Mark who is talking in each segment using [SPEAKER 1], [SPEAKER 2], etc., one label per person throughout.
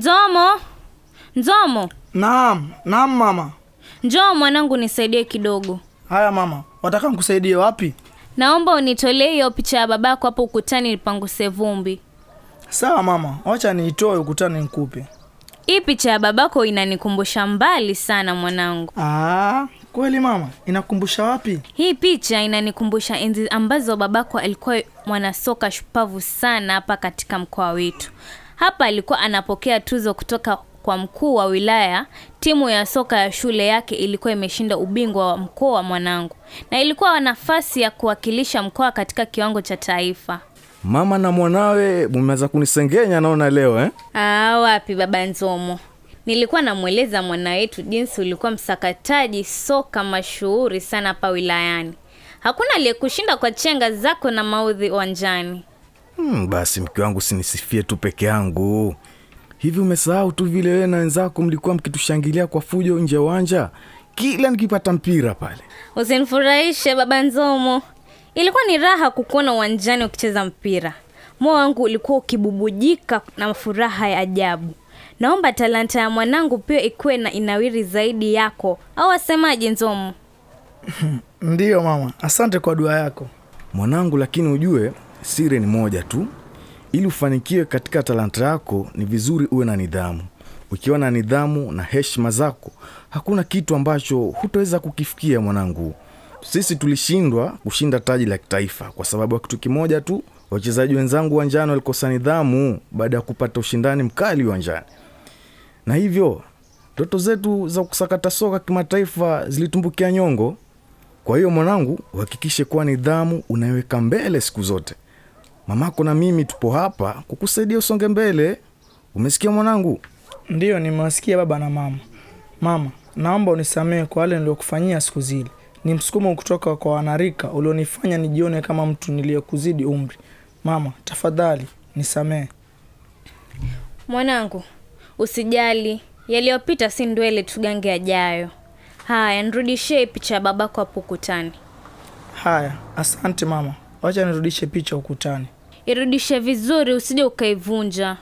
[SPEAKER 1] Nzomo, Nzomo,
[SPEAKER 2] Naam, naam mama.
[SPEAKER 1] njoo mwanangu, nisaidie kidogo.
[SPEAKER 2] Haya mama, wataka nikusaidie wapi?
[SPEAKER 1] Naomba unitolee hiyo picha ya babako hapo ukutani nipanguse vumbi.
[SPEAKER 2] Sawa mama, wacha niitoe ukutani nikupe.
[SPEAKER 1] Hii picha ya babako inanikumbusha mbali sana mwanangu.
[SPEAKER 2] Aa, kweli mama, inakumbusha wapi?
[SPEAKER 1] Hii picha inanikumbusha enzi ambazo babako alikuwa mwanasoka shupavu sana hapa katika mkoa wetu. Hapa alikuwa anapokea tuzo kutoka kwa mkuu wa wilaya. Timu ya soka ya shule yake ilikuwa imeshinda ubingwa wa mkoa mwanangu, na ilikuwa nafasi ya kuwakilisha mkoa katika kiwango cha taifa.
[SPEAKER 3] Mama na mwanawe mumeanza kunisengenya naona leo eh?
[SPEAKER 1] Aa, wapi baba Nzomo, nilikuwa namweleza mwana wetu jinsi ulikuwa msakataji soka mashuhuri sana hapa wilayani. Hakuna aliyekushinda kwa chenga zako na maudhi uwanjani.
[SPEAKER 3] Hmm, basi mke wangu sinisifie tu peke yangu. Hivi umesahau tu vile wewe na wenzako mlikuwa mkitushangilia kwa fujo nje ya uwanja kila nikipata mpira pale.
[SPEAKER 1] Usinifurahishe baba Nzomo, ilikuwa ni raha kukuona uwanjani ukicheza mpira. Moyo wangu ulikuwa ukibubujika na furaha ya ajabu. Naomba talanta ya mwanangu pia ikuwe na inawiri zaidi yako, au wasemaje Nzomo?
[SPEAKER 2] Ndiyo mama, asante kwa dua yako.
[SPEAKER 3] Mwanangu, lakini ujue siri ni moja tu. Ili ufanikiwe katika talanta yako, ni vizuri uwe na nidhamu. Ukiwa na nidhamu na heshima zako, hakuna kitu ambacho hutaweza kukifikia mwanangu. Sisi tulishindwa kushinda taji la kitaifa kwa sababu ya kitu kimoja tu. Wachezaji wenzangu uwanjani walikosa nidhamu baada ya kupata ushindani mkali uwanjani, na hivyo ndoto zetu za kusakata soka kimataifa zilitumbukia nyongo. Kwa hiyo mwanangu, uhakikishe kuwa nidhamu unaiweka mbele siku zote. Mamako na mimi tupo hapa kukusaidia usonge mbele. Umesikia mwanangu?
[SPEAKER 2] Ndiyo, nimewasikia baba na mama. Mama, naomba unisamehe kwa wale niliokufanyia siku zile. Ni msukumo kutoka kwa wanarika ulionifanya nijione kama mtu niliyekuzidi umri. Mama, tafadhali nisamehe.
[SPEAKER 1] Mwanangu, usijali, yaliyopita si ndwele, tugange yajayo. Haya, nirudishie picha ya babako hapo ukutani.
[SPEAKER 2] Haya, asante mama. Wacha nirudishe picha ukutani.
[SPEAKER 1] Irudishe vizuri, usije ukaivunja.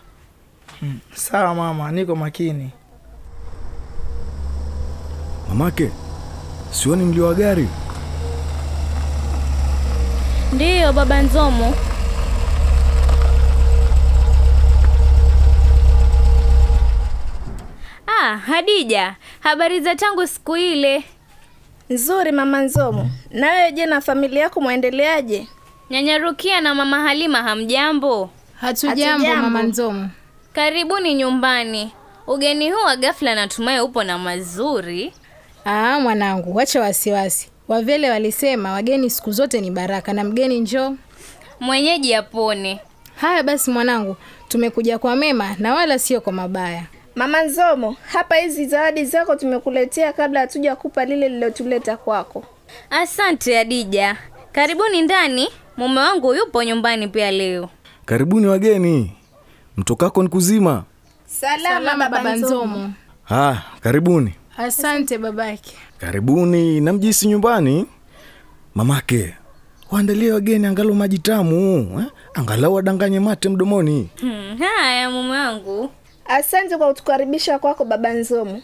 [SPEAKER 2] Sawa mama, niko makini.
[SPEAKER 3] Mamake, sioni mlio wa gari.
[SPEAKER 1] Ndiyo baba Nzomo. Ah, Hadija, habari za tangu siku ile?
[SPEAKER 4] Nzuri mama Nzomo. Na wewe je, na familia yako mwaendeleaje?
[SPEAKER 1] Nyanya Rukia na mama Halima hamjambo?
[SPEAKER 5] Hatujambo mama Nzomo.
[SPEAKER 1] Karibuni nyumbani. Ugeni huu wa ghafla natumai upo na mazuri.
[SPEAKER 5] Aa, mwanangu, wacha wasiwasi. Wavele walisema wageni siku zote ni baraka na mgeni njoo.
[SPEAKER 1] Mwenyeji apone.
[SPEAKER 5] Haya basi mwanangu, tumekuja kwa mema na wala sio kwa mabaya.
[SPEAKER 4] Mama Nzomo, hapa hizi zawadi zako tumekuletea kabla hatuja kupa lile lilotuleta kwako.
[SPEAKER 1] Asante Adija. Karibuni ndani. Mume wangu yupo nyumbani pia leo.
[SPEAKER 3] Karibuni wageni, mtokako ni kuzima.
[SPEAKER 4] Salama, baba Nzomo.
[SPEAKER 3] Ah, karibuni
[SPEAKER 5] Asante babake.
[SPEAKER 3] karibuni, na mjisi nyumbani. Mamake, waandalie wageni angalau maji tamu eh? Angalau wadanganye mate mdomoni.
[SPEAKER 1] Hmm, haya mume wangu.
[SPEAKER 4] Asante kwa kutukaribisha kwako baba Nzomo.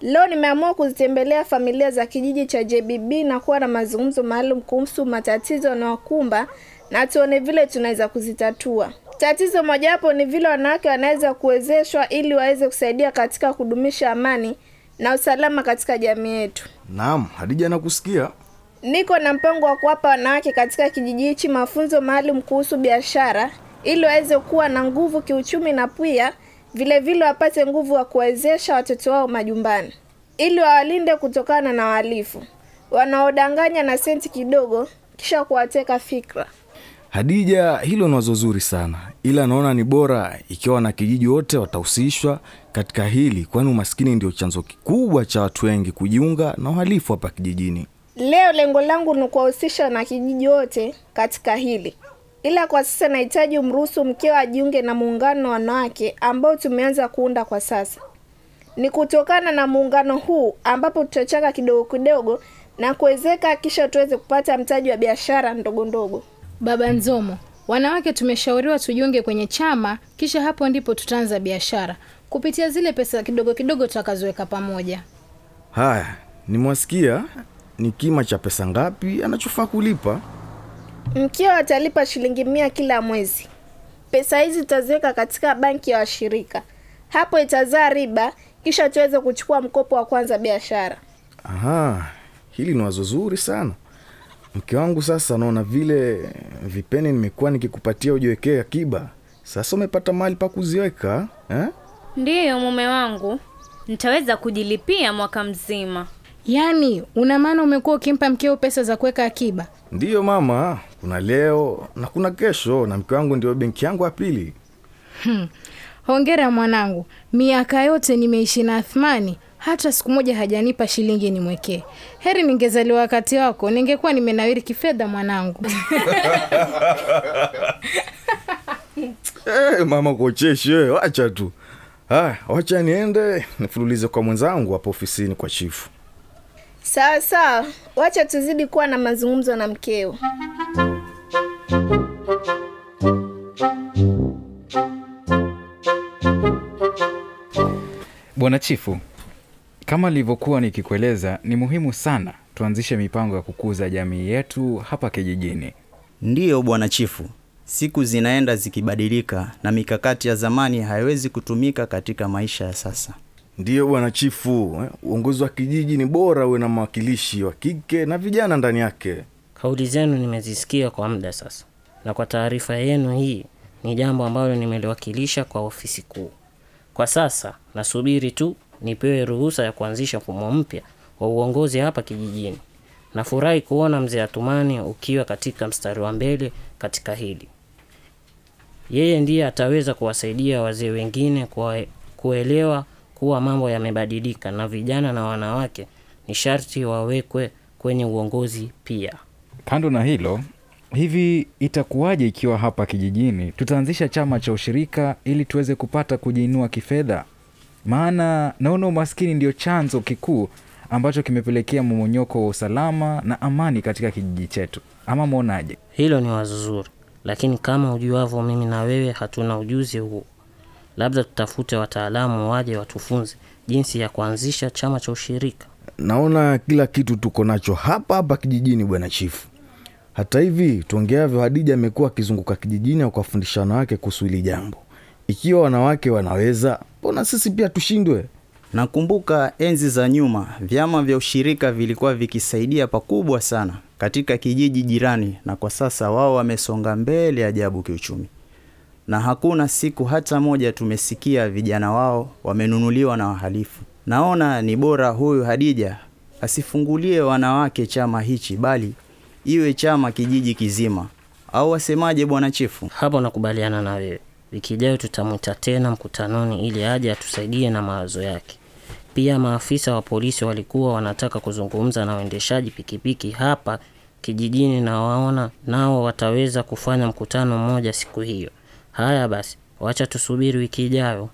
[SPEAKER 4] Leo nimeamua kuzitembelea familia za kijiji cha JBB na kuwa na mazungumzo maalum kuhusu matatizo yanayokumba na tuone vile tunaweza kuzitatua. Tatizo mojawapo ni vile wanawake wanaweza kuwezeshwa ili waweze kusaidia katika kudumisha amani na usalama katika jamii yetu.
[SPEAKER 3] Naam, Hadija nakusikia.
[SPEAKER 4] Niko na mpango wa kuwapa wanawake katika kijiji hichi mafunzo maalum kuhusu biashara ili waweze kuwa na nguvu kiuchumi na pia vile vile wapate nguvu wa kuwezesha watoto wao majumbani ili wawalinde kutokana na wahalifu wanaodanganya na senti kidogo kisha kuwateka fikra.
[SPEAKER 3] Hadija, hilo ni wazo zuri sana, ila naona ni bora ikiwa wanakijiji wote watahusishwa katika hili, kwani umaskini ndio chanzo kikubwa cha watu wengi kujiunga na uhalifu hapa kijijini.
[SPEAKER 4] Leo lengo langu ni kuwahusisha wanakijiji wote katika hili, ila kwa sasa nahitaji umruhusu mkeo ajiunge na muungano wa wanawake ambao tumeanza kuunda kwa sasa. Ni kutokana na muungano huu ambapo tutachaka kidogo kidogo na kuwezeka, kisha tuweze kupata mtaji wa biashara ndogo ndogo.
[SPEAKER 5] Baba Nzomo, wanawake tumeshauriwa tujiunge kwenye chama, kisha hapo ndipo tutaanza biashara. kupitia zile pesa kidogo kidogo tutakazoweka pamoja.
[SPEAKER 3] Haya, nimwasikia ni kima cha pesa ngapi anachofaa kulipa.
[SPEAKER 4] Mkeo atalipa shilingi mia kila mwezi. Pesa hizi tutaziweka katika banki ya washirika, hapo itazaa riba, kisha tuweze kuchukua mkopo wa kwanza biashara.
[SPEAKER 3] Aha, hili ni wazo zuri sana. Mke wangu sasa, naona vile vipeni nimekuwa nikikupatia ujiwekee akiba, sasa umepata mahali pa kuziweka eh?
[SPEAKER 1] Ndiyo mume wangu, nitaweza kujilipia mwaka mzima.
[SPEAKER 5] Yaani una maana umekuwa ukimpa mkeo pesa za kuweka akiba?
[SPEAKER 3] Ndiyo mama, kuna leo na kuna kesho, na mke wangu ndio benki yangu ya pili.
[SPEAKER 5] Hmm. Hongera mwanangu, miaka yote nimeishi na Athmani, hata siku moja hajanipa shilingi nimwekee. Heri ningezaliwa wakati wako, ningekuwa nimenawiri kifedha mwanangu.
[SPEAKER 3] Hey, mama kocheshi wacha tu. Haya, wacha niende nifululize kwa mwenzangu hapo ofisini kwa chifu.
[SPEAKER 4] Sawa sawa, wacha tuzidi kuwa na mazungumzo na mkeo.
[SPEAKER 6] Bwana Chifu, kama nilivyokuwa nikikueleza, ni muhimu sana tuanzishe mipango ya kukuza jamii yetu hapa kijijini.
[SPEAKER 7] Ndiyo bwana chifu, siku zinaenda zikibadilika na mikakati ya zamani haiwezi kutumika katika maisha ya sasa.
[SPEAKER 3] Ndiyo bwana chifu, eh, uongozi wa kijiji ni bora uwe na mawakilishi wa kike na vijana ndani yake.
[SPEAKER 8] Kauli zenu nimezisikia kwa muda sasa, na kwa taarifa yenu hii ni jambo ambalo nimeliwakilisha kwa ofisi kuu. Kwa sasa nasubiri tu nipewe ruhusa ya kuanzisha mfumo mpya wa uongozi hapa kijijini. Nafurahi kuona mzee Atumani ukiwa katika mstari wa mbele katika hili. Yeye ndiye ataweza kuwasaidia wazee wengine kwa kuelewa kuwa mambo yamebadilika na vijana na wanawake ni sharti wawekwe kwenye uongozi pia.
[SPEAKER 6] Kando na hilo, hivi itakuwaje ikiwa hapa kijijini tutaanzisha chama cha ushirika ili tuweze kupata kujiinua kifedha? Maana naona umaskini ndio chanzo kikuu ambacho kimepelekea momonyoko wa usalama na amani katika kijiji chetu, ama mwonaje?
[SPEAKER 8] Hilo ni wazo zuri, lakini kama ujuavyo, mimi na wewe hatuna ujuzi huo. Labda tutafute wataalamu waje watufunze jinsi ya kuanzisha chama cha ushirika.
[SPEAKER 3] Naona kila kitu tuko nacho hapa hapa kijijini, bwana chifu. Hata hivi tuongeavyo, Hadija amekuwa akizunguka kijijini au kuwafundisha wanawake kuhusu hili jambo. Ikiwa wanawake wanaweza, mbona sisi pia tushindwe?
[SPEAKER 7] Nakumbuka enzi za nyuma vyama vya ushirika vilikuwa vikisaidia pakubwa sana katika kijiji jirani, na kwa sasa wao wamesonga mbele ajabu kiuchumi, na hakuna siku hata moja tumesikia vijana wao wamenunuliwa na wahalifu. Naona ni bora huyu Hadija asifungulie wanawake chama hichi, bali iwe chama kijiji kizima, au wasemaje, bwana chifu?
[SPEAKER 8] Hapo nakubaliana na wewe. Wiki ijayo tutamwita tena mkutanoni ili aje atusaidie na mawazo yake. Pia maafisa wa polisi walikuwa wanataka kuzungumza na waendeshaji pikipiki hapa kijijini, na waona nao wataweza kufanya mkutano mmoja siku hiyo. Haya basi, wacha tusubiri wiki ijayo.